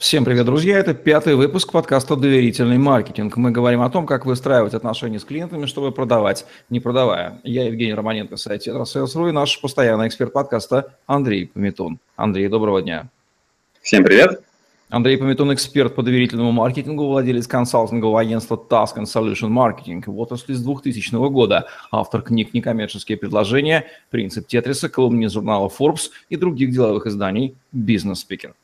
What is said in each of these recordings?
Всем привет, друзья! Это пятый выпуск подкаста «Доверительный маркетинг». Мы говорим о том, как выстраивать отношения с клиентами, чтобы продавать, не продавая. Я Евгений Романенко, сайт Sales.ru и наш постоянный эксперт подкаста Андрей Пометун. Андрей, доброго дня! Всем привет! Андрей Пометун, эксперт по доверительному маркетингу, владелец консалтингового агентства Task and Solution Marketing. Вот с 2000 года автор книг «Некоммерческие предложения», «Принцип Тетриса», колумнист журнала Forbes и других деловых изданий «Бизнес Спикер».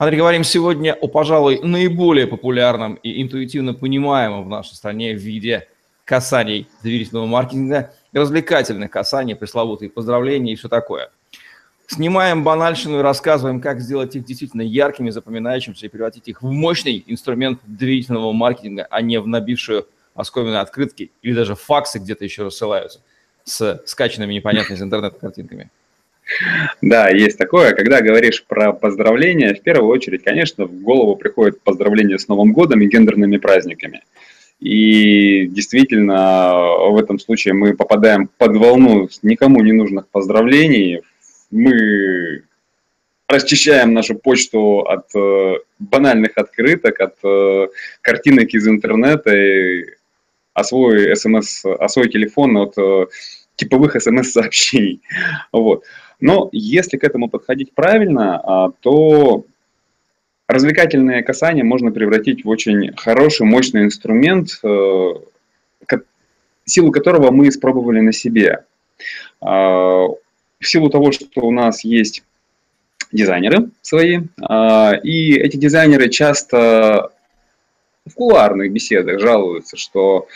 Андрей, говорим сегодня о, пожалуй, наиболее популярном и интуитивно понимаемом в нашей стране виде касаний доверительного маркетинга, развлекательных касаний, пресловутые поздравления и все такое. Снимаем банальщину и рассказываем, как сделать их действительно яркими, запоминающимися и превратить их в мощный инструмент доверительного маркетинга, а не в набившую оскоменные открытки или даже факсы где-то еще рассылаются с скачанными непонятными из интернета картинками. Да, есть такое. Когда говоришь про поздравления, в первую очередь, конечно, в голову приходит поздравление с Новым годом и гендерными праздниками. И действительно, в этом случае мы попадаем под волну никому не нужных поздравлений. Мы расчищаем нашу почту от э, банальных открыток, от э, картинок из интернета, и, а свой смс, а телефон от э, типовых смс-сообщений. Вот. Но если к этому подходить правильно, а, то развлекательное касание можно превратить в очень хороший, мощный инструмент, э, силу которого мы испробовали на себе. А, в силу того, что у нас есть дизайнеры свои, а, и эти дизайнеры часто в кулуарных беседах жалуются, что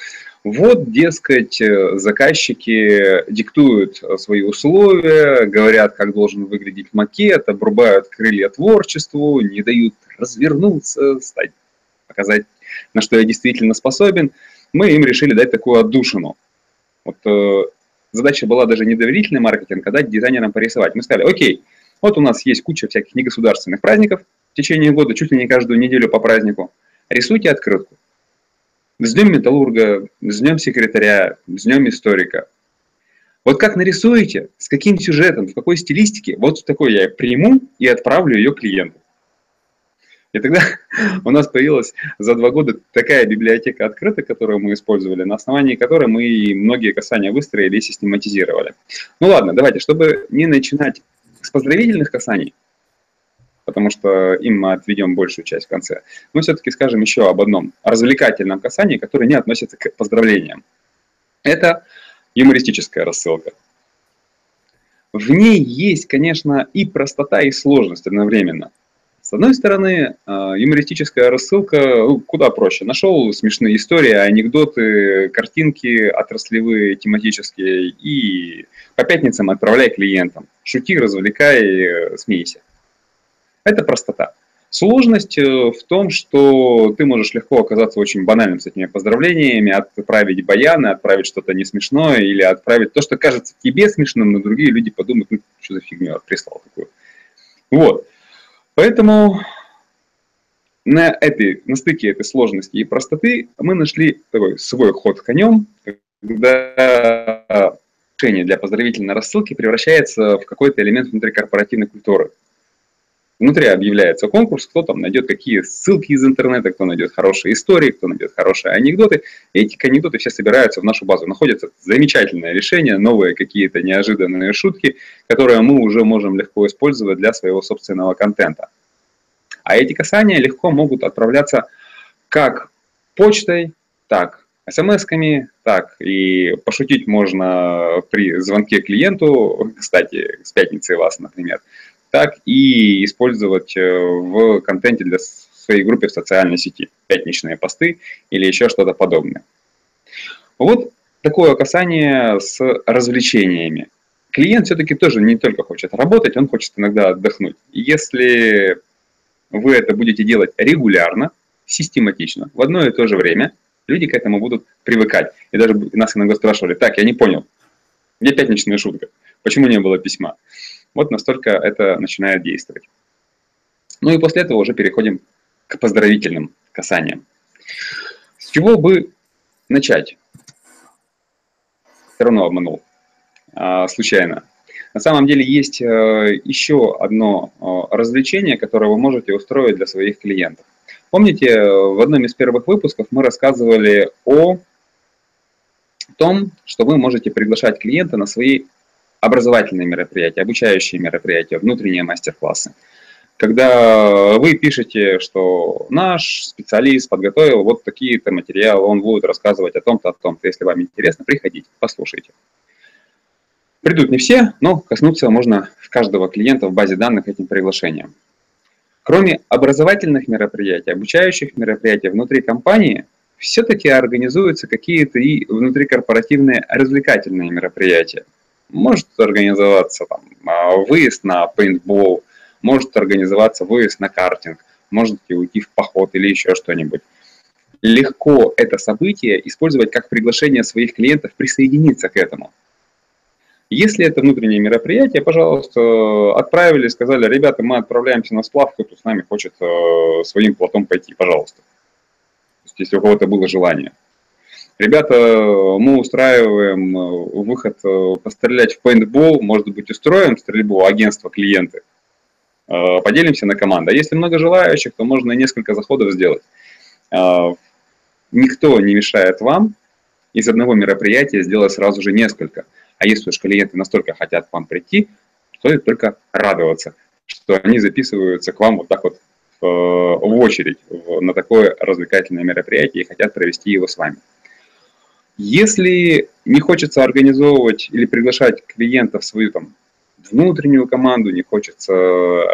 вот, дескать, э, заказчики диктуют э, свои условия, говорят, как должен выглядеть макет, обрубают крылья творчеству, не дают развернуться, стать, показать, на что я действительно способен. Мы им решили дать такую отдушину. Вот э, задача была даже не доверительный маркетинг, а дать дизайнерам порисовать. Мы сказали, окей, вот у нас есть куча всяких негосударственных праздников в течение года, чуть ли не каждую неделю по празднику. Рисуйте открытку. С днем металлурга, с днем секретаря, с днем историка. Вот как нарисуете, с каким сюжетом, в какой стилистике, вот такой я приму и отправлю ее клиенту. И тогда у нас появилась за два года такая библиотека открыта, которую мы использовали, на основании которой мы многие касания выстроили и систематизировали. Ну ладно, давайте, чтобы не начинать с поздравительных касаний, потому что им мы отведем большую часть в конце. Мы все-таки скажем еще об одном развлекательном касании, которое не относится к поздравлениям. Это юмористическая рассылка. В ней есть, конечно, и простота, и сложность одновременно. С одной стороны, э, юмористическая рассылка ну, куда проще. Нашел смешные истории, анекдоты, картинки отраслевые, тематические, и по пятницам отправляй клиентам. Шути, развлекай, э, смейся. Это простота. Сложность э, в том, что ты можешь легко оказаться очень банальным с этими поздравлениями, отправить баяны, отправить что-то не смешное или отправить то, что кажется тебе смешным, но другие люди подумают, ну, что за фигню прислал такую. Вот. Поэтому на, этой, на стыке этой сложности и простоты мы нашли такой свой ход конем, когда решение для поздравительной рассылки превращается в какой-то элемент внутрикорпоративной культуры. Внутри объявляется конкурс, кто там найдет какие ссылки из интернета, кто найдет хорошие истории, кто найдет хорошие анекдоты. Эти анекдоты все собираются в нашу базу. Находится замечательное решение, новые какие-то неожиданные шутки, которые мы уже можем легко использовать для своего собственного контента. А эти касания легко могут отправляться как почтой, так смс-ками, так и пошутить можно при звонке клиенту, кстати, с пятницы вас, например, так и использовать э, в контенте для своей группы в социальной сети, пятничные посты или еще что-то подобное. Вот такое касание с развлечениями. Клиент все-таки тоже не только хочет работать, он хочет иногда отдохнуть. Если вы это будете делать регулярно, систематично, в одно и то же время, люди к этому будут привыкать. И даже нас иногда спрашивали, так, я не понял, где пятничная шутка, почему не было письма? Вот настолько это начинает действовать. Ну и после этого уже переходим к поздравительным касаниям. С чего бы начать? Все равно обманул. А, случайно. На самом деле есть э, еще одно э, развлечение, которое вы можете устроить для своих клиентов. Помните, в одном из первых выпусков мы рассказывали о том, что вы можете приглашать клиента на свои образовательные мероприятия, обучающие мероприятия, внутренние мастер-классы. Когда вы пишете, что наш специалист подготовил вот такие-то материалы, он будет рассказывать о том-то, о том-то. Если вам интересно, приходите, послушайте. Придут не все, но коснуться можно каждого клиента в базе данных этим приглашением. Кроме образовательных мероприятий, обучающих мероприятий внутри компании, все-таки организуются какие-то и внутрикорпоративные развлекательные мероприятия. Может организоваться там, а, выезд на пейнтбол, может организоваться выезд на картинг, можете уйти в поход или еще что-нибудь. Легко это событие использовать как приглашение своих клиентов присоединиться к этому. Если это внутреннее мероприятие, пожалуйста, отправили, сказали, ребята, мы отправляемся на сплав, кто-то с нами хочет э, своим плотом пойти, пожалуйста. То есть, если у кого-то было желание. Ребята, мы устраиваем э, выход э, пострелять в пейнтбол, может быть, устроим стрельбу агентства клиенты, э, поделимся на команду. А если много желающих, то можно несколько заходов сделать. Никто не мешает вам из одного мероприятия сделать сразу же несколько. А если уж клиенты настолько хотят к вам прийти, стоит только радоваться, что они записываются к вам вот так вот в очередь на такое развлекательное мероприятие и хотят провести его с вами. Если не хочется организовывать или приглашать клиентов в свою там, внутреннюю команду, не хочется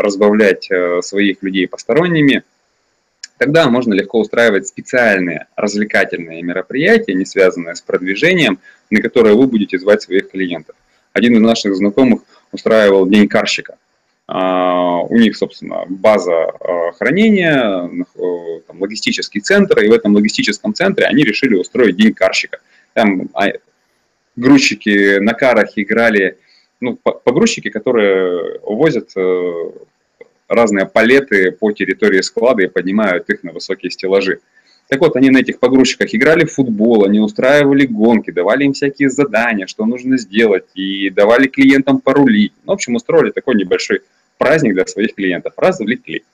разбавлять э, своих людей посторонними, тогда можно легко устраивать специальные развлекательные мероприятия, не связанные с продвижением, на которые вы будете звать своих клиентов. Один из наших знакомых устраивал День карщика. А, у них, собственно, база а, хранения, э, там, логистический центр, и в этом логистическом центре они решили устроить День карщика – там а, грузчики на карах играли, ну, погрузчики, которые возят э, разные палеты по территории склада и поднимают их на высокие стеллажи. Так вот, они на этих погрузчиках играли в футбол, они устраивали гонки, давали им всякие задания, что нужно сделать, и давали клиентам порулить. Ну, в общем, устроили такой небольшой праздник для своих клиентов. Раз завлекли.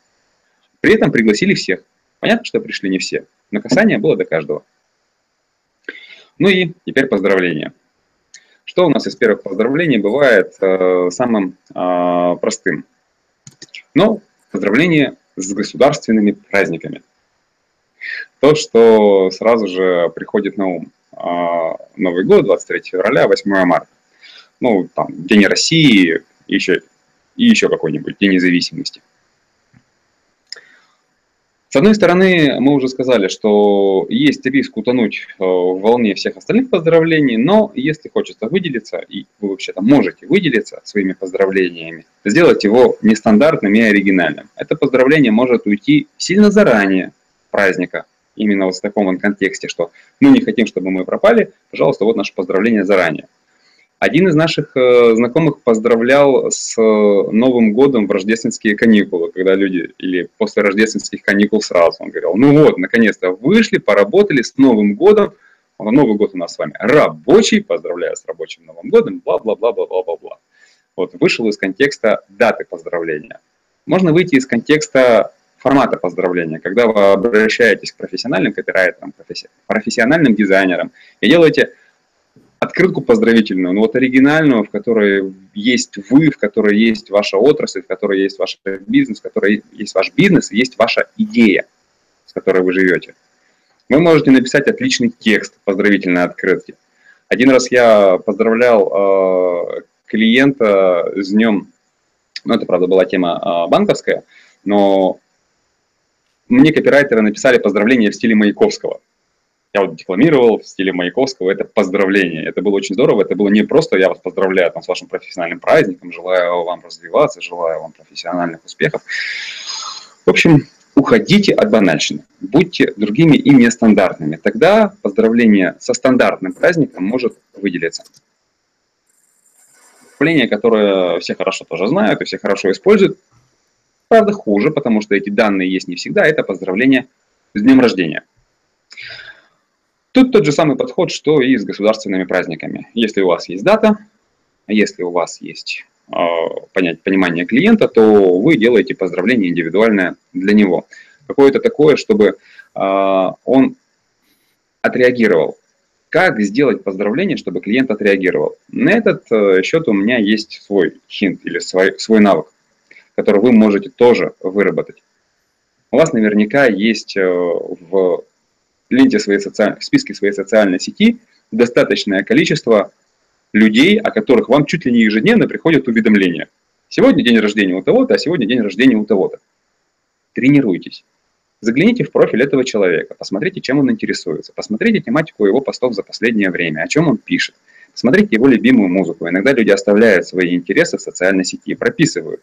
При этом пригласили всех. Понятно, что пришли не все, но касание было до каждого. Ну и теперь поздравления. Что у нас из первых поздравлений бывает э, самым э, простым? Ну, поздравления с государственными праздниками. То, что сразу же приходит на ум. Э, Новый год, 23 февраля, 8 марта. Ну, там, День России, еще, и еще какой-нибудь День независимости. С одной стороны, мы уже сказали, что есть риск утонуть э, в волне всех остальных поздравлений, но если хочется выделиться, и вы вообще-то можете выделиться своими поздравлениями, сделать его нестандартным и оригинальным. Это поздравление может уйти сильно заранее праздника, именно вот в таком контексте, что мы не хотим, чтобы мы пропали, пожалуйста, вот наше поздравление заранее. Один из наших э, знакомых поздравлял с Новым годом в рождественские каникулы, когда люди, или после рождественских каникул сразу, он говорил, ну вот, наконец-то вышли, поработали с Новым годом, Новый год у нас с вами рабочий, поздравляю с рабочим Новым годом, бла-бла-бла-бла-бла-бла-бла. Вот, вышел из контекста даты поздравления. Можно выйти из контекста формата поздравления, когда вы обращаетесь к профессиональным копирайтерам, профессиональным дизайнерам и делаете открытку поздравительную, но вот оригинальную, в которой есть вы, в которой есть ваша отрасль, в которой есть ваш бизнес, в которой есть ваш бизнес, есть ваша идея, с которой вы живете. Вы можете написать отличный текст поздравительной открытки. Один раз я поздравлял э, клиента с днем, ну это, правда, была тема э, банковская, но мне копирайтеры написали поздравления в стиле Маяковского я вот декламировал в стиле Маяковского, это поздравление. Это было очень здорово, это было не просто я вас поздравляю там, с вашим профессиональным праздником, желаю вам развиваться, желаю вам профессиональных успехов. В общем, уходите от банальщины, будьте другими и нестандартными. Тогда поздравление со стандартным праздником может выделиться. Поздравление, которое все хорошо тоже знают и все хорошо используют, правда хуже, потому что эти данные есть не всегда, это поздравление с днем рождения. Тут тот же самый подход, что и с государственными праздниками. Если у вас есть дата, если у вас есть понять понимание клиента, то вы делаете поздравление индивидуальное для него. Какое-то такое, чтобы он отреагировал. Как сделать поздравление, чтобы клиент отреагировал? На этот э, счет у меня есть свой хинт или свой, свой навык, который вы можете тоже выработать. У вас наверняка есть э, в ленте своей социальной, в списке своей социальной сети достаточное количество людей, о которых вам чуть ли не ежедневно приходят уведомления. Сегодня день рождения у того-то, а сегодня день рождения у того-то. Тренируйтесь. Загляните в профиль этого человека, посмотрите, чем он интересуется, посмотрите тематику его постов за последнее время, о чем он пишет, посмотрите его любимую музыку. Иногда люди оставляют свои интересы в социальной сети, прописывают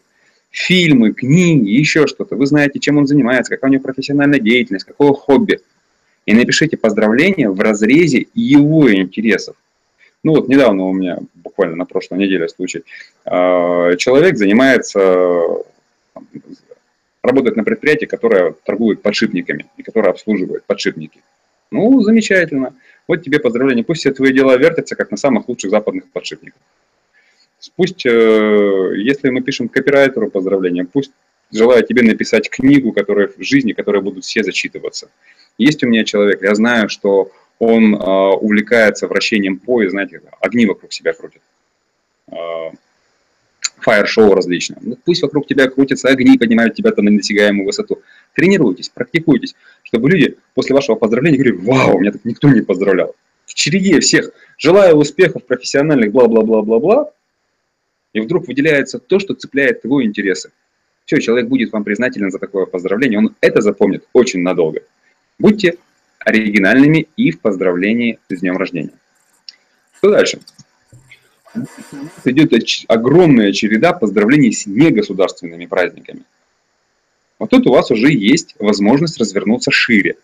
фильмы, книги, еще что-то. Вы знаете, чем он занимается, какая у него профессиональная деятельность, какое хобби. И напишите поздравления в разрезе его интересов. Ну вот недавно у меня, буквально на прошлой неделе случай, а, человек занимается работает на предприятии, которое торгует подшипниками и которое обслуживает подшипники. Ну, замечательно. Вот тебе поздравления. Пусть все твои дела вертятся, как на самых лучших западных подшипниках. Пусть, э, если мы пишем копирайтеру поздравления, пусть желаю тебе написать книгу, которая в жизни, которая будут все зачитываться. Есть у меня человек, я знаю, что он э, увлекается вращением поя, знаете, огни вокруг себя крутит. Э, фаер-шоу различные. Ну, пусть вокруг тебя крутятся огни, поднимают тебя там на недосягаемую высоту. Тренируйтесь, практикуйтесь, чтобы люди после вашего поздравления говорили, вау, меня так никто не поздравлял. В череде всех желаю успехов профессиональных, бла-бла-бла-бла-бла, и вдруг выделяется то, что цепляет его интересы. Все, человек будет вам признателен за такое поздравление, он это запомнит очень надолго. Будьте оригинальными и в поздравлении с днем рождения. Что дальше? идет огромная череда поздравлений с негосударственными праздниками. Вот тут у вас уже есть возможность развернуться шире.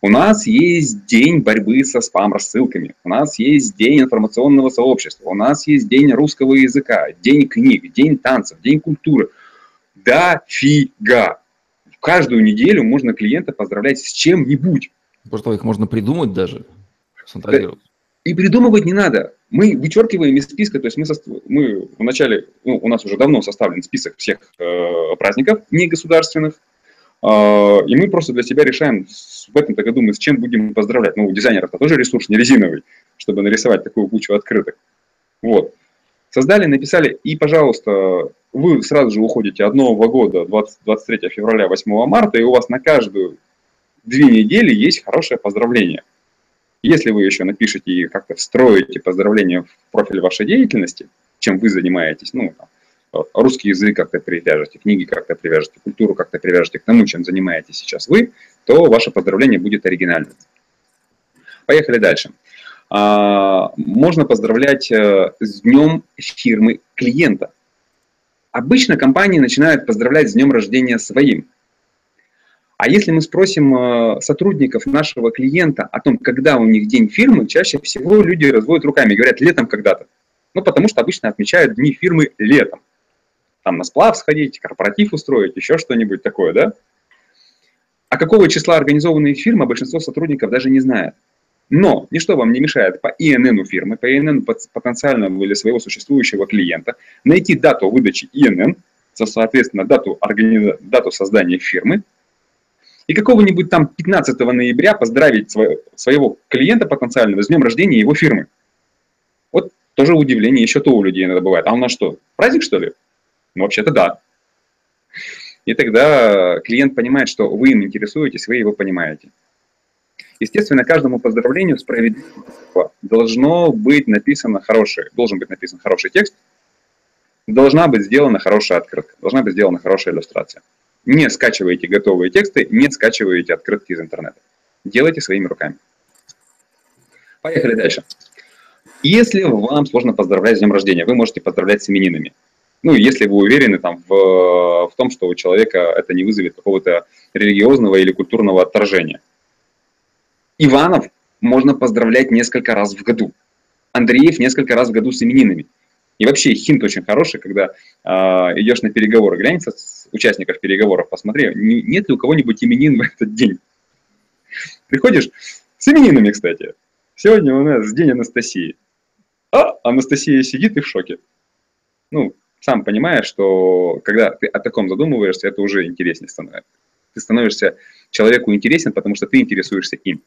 У нас есть день борьбы со спам-рассылками, у нас есть день информационного сообщества, у нас есть день русского языка, день книг, день танцев, день культуры. Да фига! В каждую неделю можно клиента поздравлять с чем-нибудь. Просто их можно придумать даже, централизовать. И придумывать не надо. Мы вычеркиваем из списка, то есть мы, со, мы вначале, ну, у нас уже давно составлен список всех э, праздников негосударственных, э, и мы просто для себя решаем в этом-то году мы с чем будем поздравлять. Ну, у дизайнеров-то тоже ресурс не резиновый, чтобы нарисовать такую кучу открыток. Вот. Создали, написали, и, пожалуйста, вы сразу же уходите от Нового года, 20, 23 февраля, 8 марта, и у вас на каждую две недели есть хорошее поздравление. Если вы еще напишете и как-то встроите поздравления в профиль вашей деятельности, чем вы занимаетесь, ну, русский язык как-то привяжете, книги как-то привяжете, культуру как-то привяжете к тому, чем занимаетесь сейчас вы, то ваше поздравление будет оригинальным. Поехали дальше. А, можно поздравлять э, с днем фирмы клиента. Обычно компании начинают поздравлять с днем рождения своим. А если мы спросим э, сотрудников нашего клиента о том, когда у них день фирмы, чаще всего люди разводят руками, говорят летом когда-то. Ну, потому что обычно отмечают дни фирмы летом. Там на сплав сходить, корпоратив устроить, еще что-нибудь такое, да? А какого числа организованные фирмы большинство сотрудников даже не знает. Но ничто вам не мешает по ИНН фирмы, по ИНН потенциального или своего существующего клиента найти дату выдачи ИНН, соответственно, дату, организ... дату создания фирмы, и какого-нибудь там 15 ноября поздравить своего, своего клиента потенциального с днем рождения его фирмы. Вот тоже удивление, еще то у людей иногда бывает. А у нас что, праздник что ли? Ну, вообще-то да. И тогда клиент понимает, что вы им интересуетесь, вы его понимаете. Естественно, каждому поздравлению справедливо должно быть написано хорошее, должен быть написан хороший текст, должна быть сделана хорошая открытка, должна быть сделана хорошая иллюстрация. Не скачивайте готовые тексты, не скачивайте открытки из интернета. Делайте своими руками. Поехали дальше. Если вам сложно поздравлять с днем рождения, вы можете поздравлять с именинами. Ну, если вы уверены там, в, в том, что у человека это не вызовет какого-то религиозного или культурного отторжения. Иванов можно поздравлять несколько раз в году. Андреев несколько раз в году с именинами. И вообще хинт очень хороший, когда э, идешь на переговоры, глянь с участников переговоров, посмотри, не, нет ли у кого-нибудь именин в этот день. Приходишь с именинами, кстати. Сегодня у нас день Анастасии. А Анастасия сидит и в шоке. Ну, сам понимаешь, что когда ты о таком задумываешься, это уже интереснее становится. Ты становишься человеку интересен, потому что ты интересуешься им.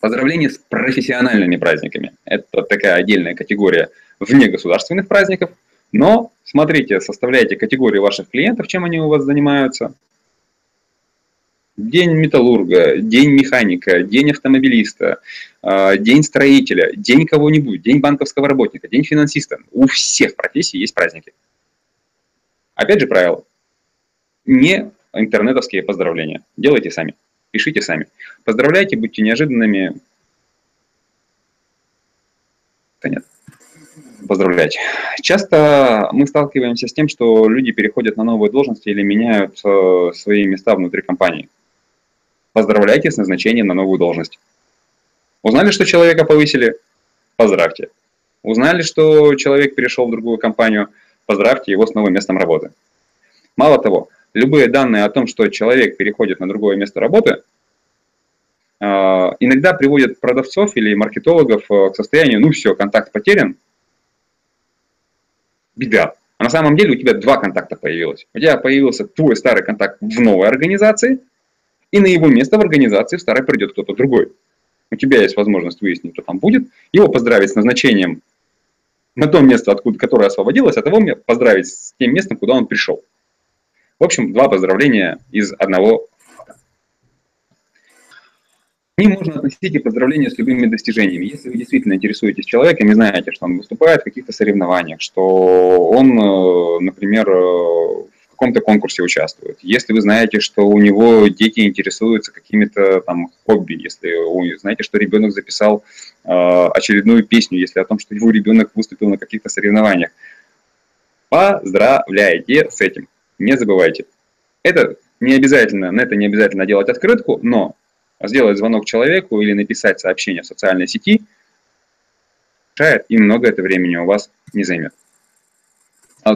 Поздравления с профессиональными праздниками. Это такая отдельная категория вне государственных праздников. Но смотрите, составляйте категории ваших клиентов, чем они у вас занимаются. День металлурга, день механика, день автомобилиста, а, день строителя, день кого-нибудь, день банковского работника, день финансиста. У всех профессий есть праздники. Опять же правило. Не интернетовские поздравления. Делайте сами. Пишите сами. Поздравляйте, будьте неожиданными. Да нет. Поздравляйте. Часто мы сталкиваемся с тем, что люди переходят на новые должности или меняют э, свои места внутри компании. Поздравляйте с назначением на новую должность. Узнали, что человека повысили? Поздравьте. Узнали, что человек перешел в другую компанию? Поздравьте его с новым местом работы. Мало того, любые данные о том, что человек переходит на другое место работы, а, иногда приводят продавцов или маркетологов э, к состоянию, ну все, контакт потерян, беда. А на самом деле у тебя два контакта появилось. У тебя появился твой старый контакт в новой организации, и на его место в организации в старой придет кто-то другой. У тебя есть возможность выяснить, кто там будет, его поздравить с назначением на то место, откуда, которое освободилось, а того поздравить с тем местом, куда он пришел. В общем, два поздравления из одного К можно относить и поздравления с любыми достижениями. Если вы действительно интересуетесь человеком и знаете, что он выступает в каких-то соревнованиях, что он, э, например, э, в каком-то конкурсе участвует, если вы знаете, что у него дети интересуются какими-то там хобби, если вы знаете, что ребенок записал э, очередную песню, если о том, что его ребенок выступил на каких-то соревнованиях, поздравляйте с этим не забывайте. Это не обязательно, на это не обязательно делать открытку, но сделать звонок человеку или написать сообщение в социальной сети решает, и много это времени у вас не займет. А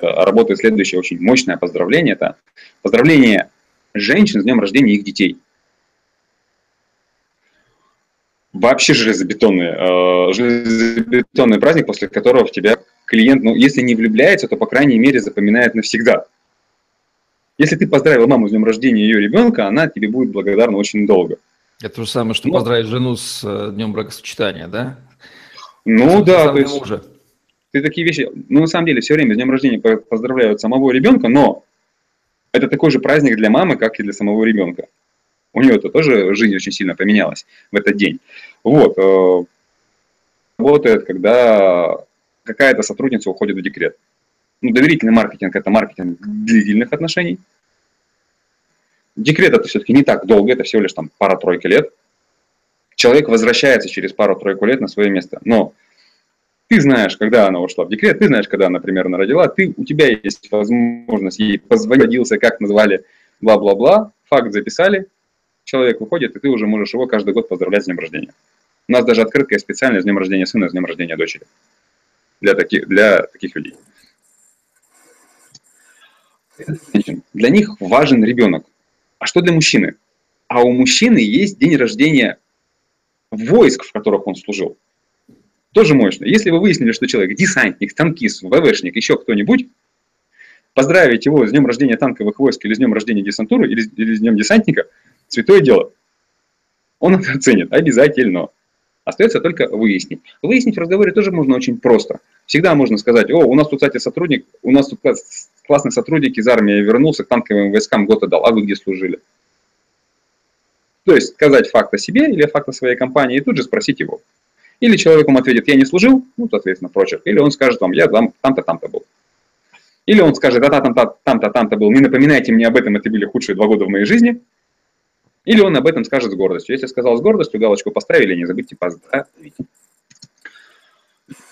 работает следующее очень мощное поздравление. Это поздравление женщин с днем рождения их детей. Вообще железобетонный, э, железобетонный праздник, после которого в тебя клиент, ну, если не влюбляется, то, по крайней мере, запоминает навсегда. Если ты поздравил маму с днем рождения ее ребенка, она тебе будет благодарна очень долго. Это то же самое, что Но... поздравить жену с э, днем бракосочетания, да? Ну да, то есть, мужа. ты такие вещи, ну на самом деле все время с днем рождения поздравляют самого ребенка, но это такой же праздник для мамы, как и для самого ребенка. У нее это тоже жизнь очень сильно поменялась в этот день. Вот. Э, работает, когда какая-то сотрудница уходит в декрет. Ну, доверительный маркетинг – это маркетинг длительных отношений. Декрет – это все-таки не так долго, это всего лишь там пара-тройка лет. Человек возвращается через пару-тройку лет на свое место. Но ты знаешь, когда она ушла в декрет, ты знаешь, когда, она родила, ты, у тебя есть возможность ей позвонился, как назвали, бла-бла-бла, факт записали, человек выходит, и ты уже можешь его каждый год поздравлять с днем рождения. У нас даже открытка специальная с днем рождения сына, с днем рождения дочери для таких, для таких людей. Для них важен ребенок. А что для мужчины? А у мужчины есть день рождения войск, в которых он служил. Тоже мощно. Если вы выяснили, что человек десантник, танкист, ВВшник, еще кто-нибудь, поздравить его с днем рождения танковых войск или с днем рождения десантуры или, с днем десантника – святое дело. Он это оценит обязательно. Остается только выяснить. Выяснить в разговоре тоже можно очень просто. Всегда можно сказать, о, у нас тут, кстати, сотрудник, у нас тут классный сотрудник из армии вернулся к танковым войскам, год отдал, а вы где служили? То есть сказать факт о себе или факт о своей компании и тут же спросить его. Или человек вам ответит, я не служил, ну, соответственно, прочерк. Или он скажет вам, я там, там-то, там-то был. Или он скажет, да, там-то, там-то, там-то был, не напоминайте мне об этом, это были худшие два года в моей жизни. Или он об этом скажет с гордостью. Если сказал с гордостью, галочку поставили, не забудьте поздравить.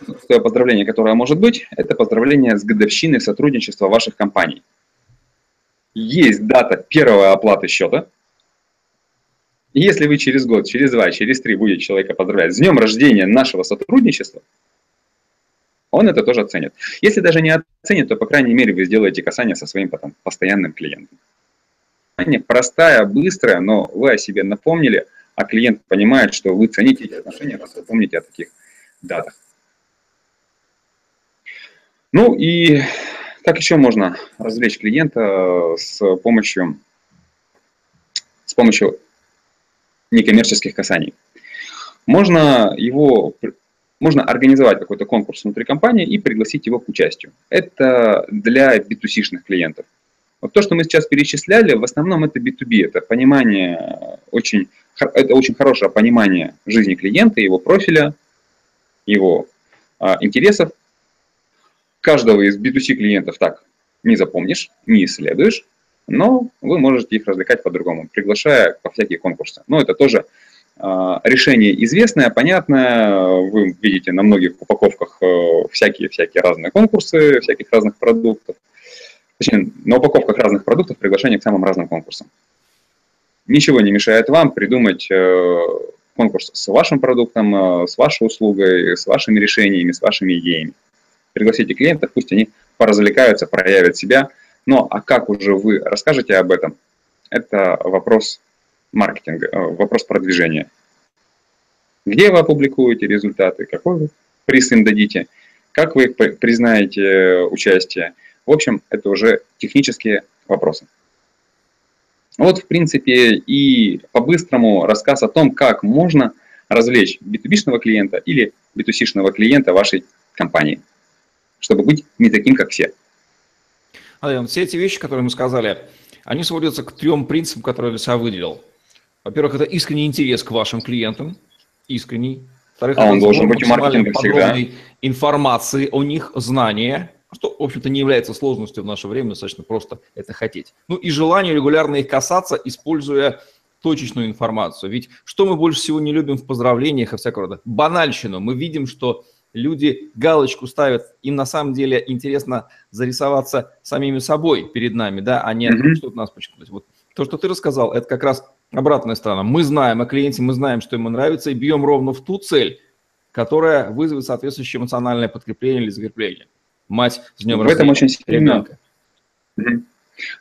Шестое поздравление, которое может быть, это поздравление с годовщиной сотрудничества ваших компаний. Есть дата первой оплаты счета. Если вы через год, через два, через три будете человека поздравлять с днем рождения нашего сотрудничества, он это тоже оценит. Если даже не оценит, то, по крайней мере, вы сделаете касание со своим потом, постоянным клиентом простая, быстрая, но вы о себе напомнили, а клиент понимает, что вы цените эти отношения, раз вы помните о таких датах. Ну и как еще можно развлечь клиента с помощью, с помощью некоммерческих касаний? Можно его можно организовать какой-то конкурс внутри компании и пригласить его к участию. Это для B2C-шных клиентов. Вот то, что мы сейчас перечисляли, в основном это B2B, это понимание очень, это очень хорошее понимание жизни клиента, его профиля, его а, интересов. Каждого из B2C клиентов так не запомнишь, не исследуешь, но вы можете их развлекать по-другому, приглашая по всякие конкурсы. Но это тоже а, решение известное, понятное. Вы видите на многих упаковках всякие-всякие э, разные конкурсы, всяких разных продуктов. Точнее, на упаковках разных продуктов приглашение к самым разным конкурсам. Ничего не мешает вам придумать э, конкурс с вашим продуктом, э, с вашей услугой, с вашими решениями, с вашими идеями. Пригласите клиентов, пусть они поразвлекаются, проявят себя. Но а как уже вы расскажете об этом, это вопрос маркетинга, э, вопрос продвижения. Где вы опубликуете результаты, какой вы приз им дадите, как вы признаете участие. В общем, это уже технические вопросы. Вот, в принципе, и по-быстрому рассказ о том, как можно развлечь B2B-шного клиента или B2C-шного клиента вашей компании, чтобы быть не таким, как все. Адриан, все эти вещи, которые мы сказали, они сводятся к трем принципам, которые я себя выделил. Во-первых, это искренний интерес к вашим клиентам, искренний. Во-вторых, а он должен быть у маркетинга всегда. информации о них, знания, что, в общем-то, не является сложностью в наше время, достаточно просто это хотеть. Ну и желание регулярно их касаться, используя точечную информацию. Ведь что мы больше всего не любим в поздравлениях и всякого рода? Банальщину. Мы видим, что люди галочку ставят, им на самом деле интересно зарисоваться самими собой перед нами, да, а не mm-hmm. что-то нас почему-то. Вот то, что ты рассказал, это как раз обратная сторона. Мы знаем о клиенте, мы знаем, что ему нравится, и бьем ровно в ту цель, которая вызовет соответствующее эмоциональное подкрепление или закрепление. Мать с днем в этом очень сильно,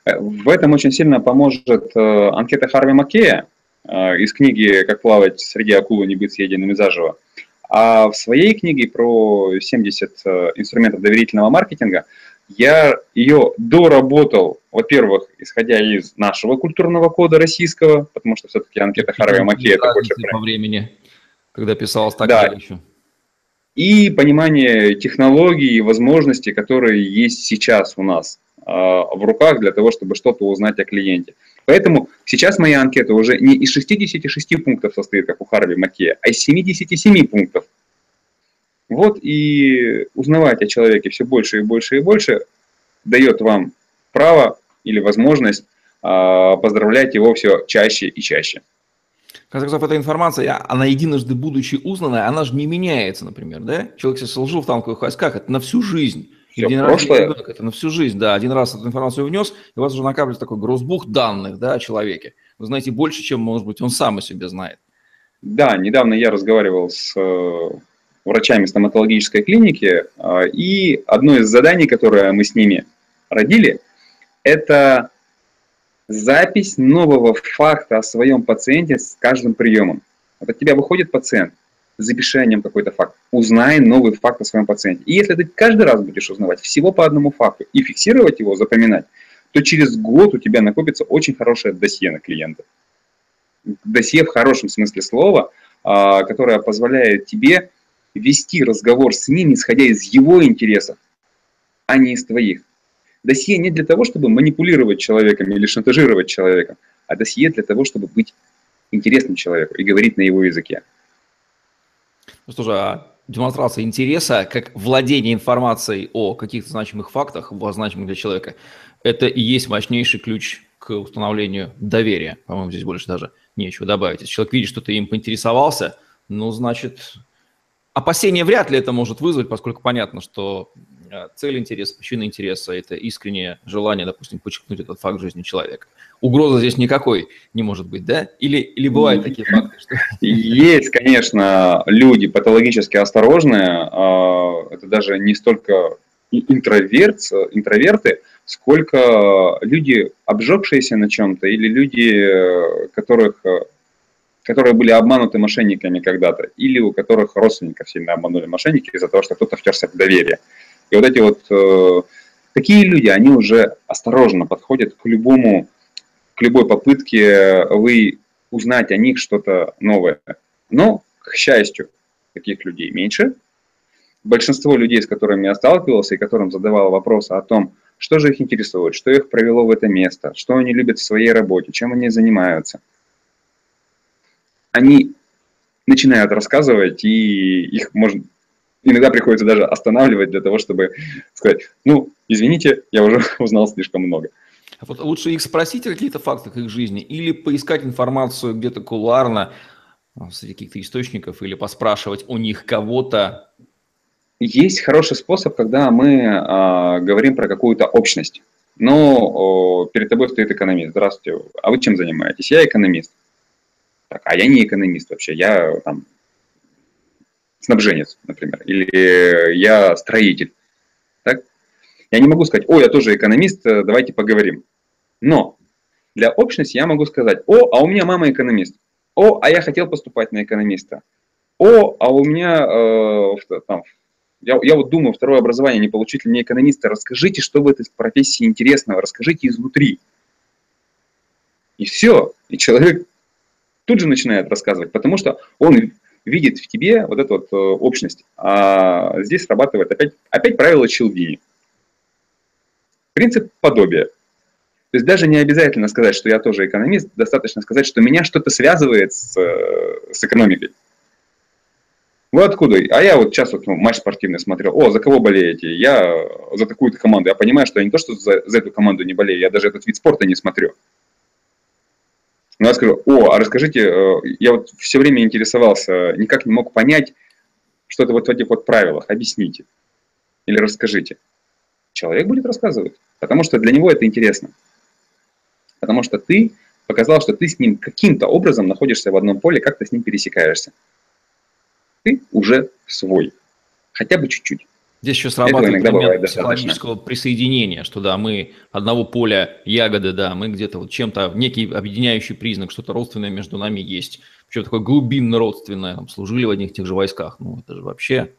В этом очень сильно поможет э, анкета Харви Маккея э, из книги «Как плавать среди акулы, не быть съеденными заживо». А в своей книге про 70 э, инструментов доверительного маркетинга – я ее доработал, во-первых, исходя из нашего культурного кода российского, потому что все-таки анкета Харви Маки это больше... По времени, когда писалось так да. еще. И понимание технологий и возможностей, которые есть сейчас у нас э, в руках для того, чтобы что-то узнать о клиенте. Поэтому сейчас моя анкета уже не из 66 пунктов состоит, как у Харви Макея, а из 77 пунктов. Вот и узнавать о человеке все больше и больше и больше дает вам право или возможность э, поздравлять его все чаще и чаще. Конце концов, эта информация, она единожды будучи узнанная, она же не меняется, например, да? Человек себе служил в танковых войсках, это на всю жизнь. Все один прошлое. Раз, ребенок, это на всю жизнь, да. Один раз эту информацию внес, и у вас уже накапливается такой грузбух данных, да, о человеке. Вы знаете больше, чем, может быть, он сам о себе знает. Да, недавно я разговаривал с э, врачами стоматологической клиники, а, и одно из заданий, которое мы с ними родили, это запись нового факта о своем пациенте с каждым приемом. Вот от тебя выходит пациент, запиши о нем какой-то факт, узнай новый факт о своем пациенте. И если ты каждый раз будешь узнавать всего по одному факту и фиксировать его, запоминать, то через год у тебя накопится очень хорошее досье на клиента. Досье в хорошем смысле слова, а, которое позволяет тебе вести разговор с ним, исходя из его интересов, а не из твоих. Досье не для того, чтобы манипулировать человеком или шантажировать человека, а досье для того, чтобы быть интересным человеку и говорить на его языке. Ну что же, а демонстрация интереса, как владение информацией о каких-то значимых фактах, значимых для человека, это и есть мощнейший ключ к установлению доверия. По-моему, здесь больше даже нечего добавить. Если человек видит, что ты им поинтересовался, ну, значит, Опасения вряд ли это может вызвать, поскольку понятно, что цель интереса, причина интереса – это искреннее желание, допустим, подчеркнуть этот факт жизни человека. Угрозы здесь никакой не может быть, да? Или, или бывают такие факты? Что... Есть, конечно, люди патологически осторожные. А, это даже не столько интроверт, интроверты, сколько люди, обжегшиеся на чем-то, или люди, которых которые были обмануты мошенниками когда-то, или у которых родственников сильно обманули мошенники из-за того, что кто-то втерся в доверие. И вот эти вот э, такие люди, они уже осторожно подходят к любому, к любой попытке вы узнать о них что-то новое. Но, к счастью, таких людей меньше. Большинство людей, с которыми я сталкивался и которым задавал вопросы о том, что же их интересует, что их провело в это место, что они любят в своей работе, чем они занимаются, они начинают рассказывать, и их можно иногда приходится даже останавливать для того, чтобы сказать, ну, извините, я уже узнал слишком много. А вот лучше их спросить о каких-то фактах их жизни или поискать информацию где-то кулуарно а, среди каких-то источников или поспрашивать у них кого-то? Есть хороший способ, когда мы э, говорим про какую-то общность. Но э, перед тобой стоит экономист. Здравствуйте, а вы чем занимаетесь? Я экономист. Так, а я не экономист вообще, я там снабженец, например, или я строитель. Так? Я не могу сказать, о, я тоже экономист, э, давайте поговорим. Но для общности я могу сказать, о, а у меня мама экономист. О, а я хотел поступать на экономиста. О, а у меня э, там, я, я вот думаю, второе образование не получить ли мне экономиста. Расскажите, что в этой профессии интересного, расскажите изнутри. И все. И человек тут же начинает рассказывать, потому что он видит в тебе вот эту вот э, общность. А здесь срабатывает опять, опять правило Челдини. Принцип подобия. То есть даже не обязательно сказать, что я тоже экономист, достаточно сказать, что меня что-то связывает с, э, с экономикой. Вы откуда? А я вот сейчас вот ну, матч спортивный смотрел. О, за кого болеете? Я за такую-то команду. Я понимаю, что я не то, что за, за эту команду не болею, я даже этот вид спорта не смотрю. Но я скажу, о, а расскажите, э, я вот все время интересовался, никак не мог понять, что это вот в этих вот правилах, объясните. Или расскажите. Человек будет рассказывать, потому что для него это интересно. Потому что ты показал, что ты с ним каким-то образом находишься в одном поле, как ты с ним пересекаешься. Ты уже свой. Хотя бы чуть-чуть. Здесь еще срабатывает элемент психологического присоединения, что да, мы одного поля ягоды, да, мы где-то вот чем-то, некий объединяющий признак, что-то родственное между нами есть. Причем такое глубинно родственное, там, служили в одних тех же войсках. Ну, это же вообще...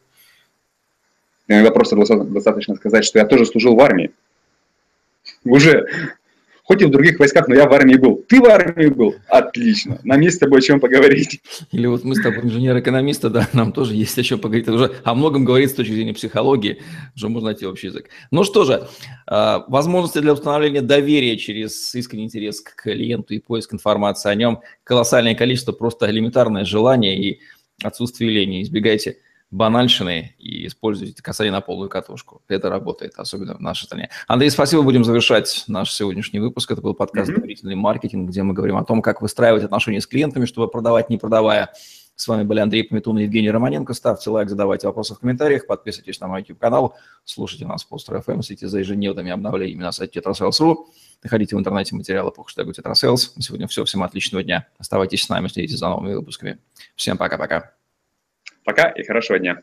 Иногда просто достаточно сказать, что я тоже служил в армии. Уже хоть и в других войсках, но я в армии был. Ты в армии был? Отлично. Нам есть с тобой о чем поговорить. Или вот мы с тобой инженер-экономисты, да, нам тоже есть о чем поговорить. Это уже о многом говорит с точки зрения психологии, уже можно найти общий язык. Ну что же, а, возможности для установления доверия через искренний интерес к клиенту и поиск информации о нем колоссальное количество, просто элементарное желание и отсутствие лени. Избегайте банальщины и используйте касание на полную катушку. Это работает, особенно в нашей стране. Андрей, спасибо. Будем завершать наш сегодняшний выпуск. Это был подкаст. «Доверительный маркетинг», где мы говорим о том, как выстраивать отношения с клиентами, чтобы продавать, не продавая. С вами были Андрей Пометун и Евгений Романенко. Ставьте лайк, задавайте вопросы в комментариях, подписывайтесь на мой YouTube-канал, слушайте нас по FM, следите за ежедневными обновлениями на сайте tetrasales.ru, находите в интернете материалы по хэштегу tetrasales. На сегодня все. Всем отличного дня. Оставайтесь с нами, следите за новыми выпусками. Всем пока-пока. Пока и хорошего дня.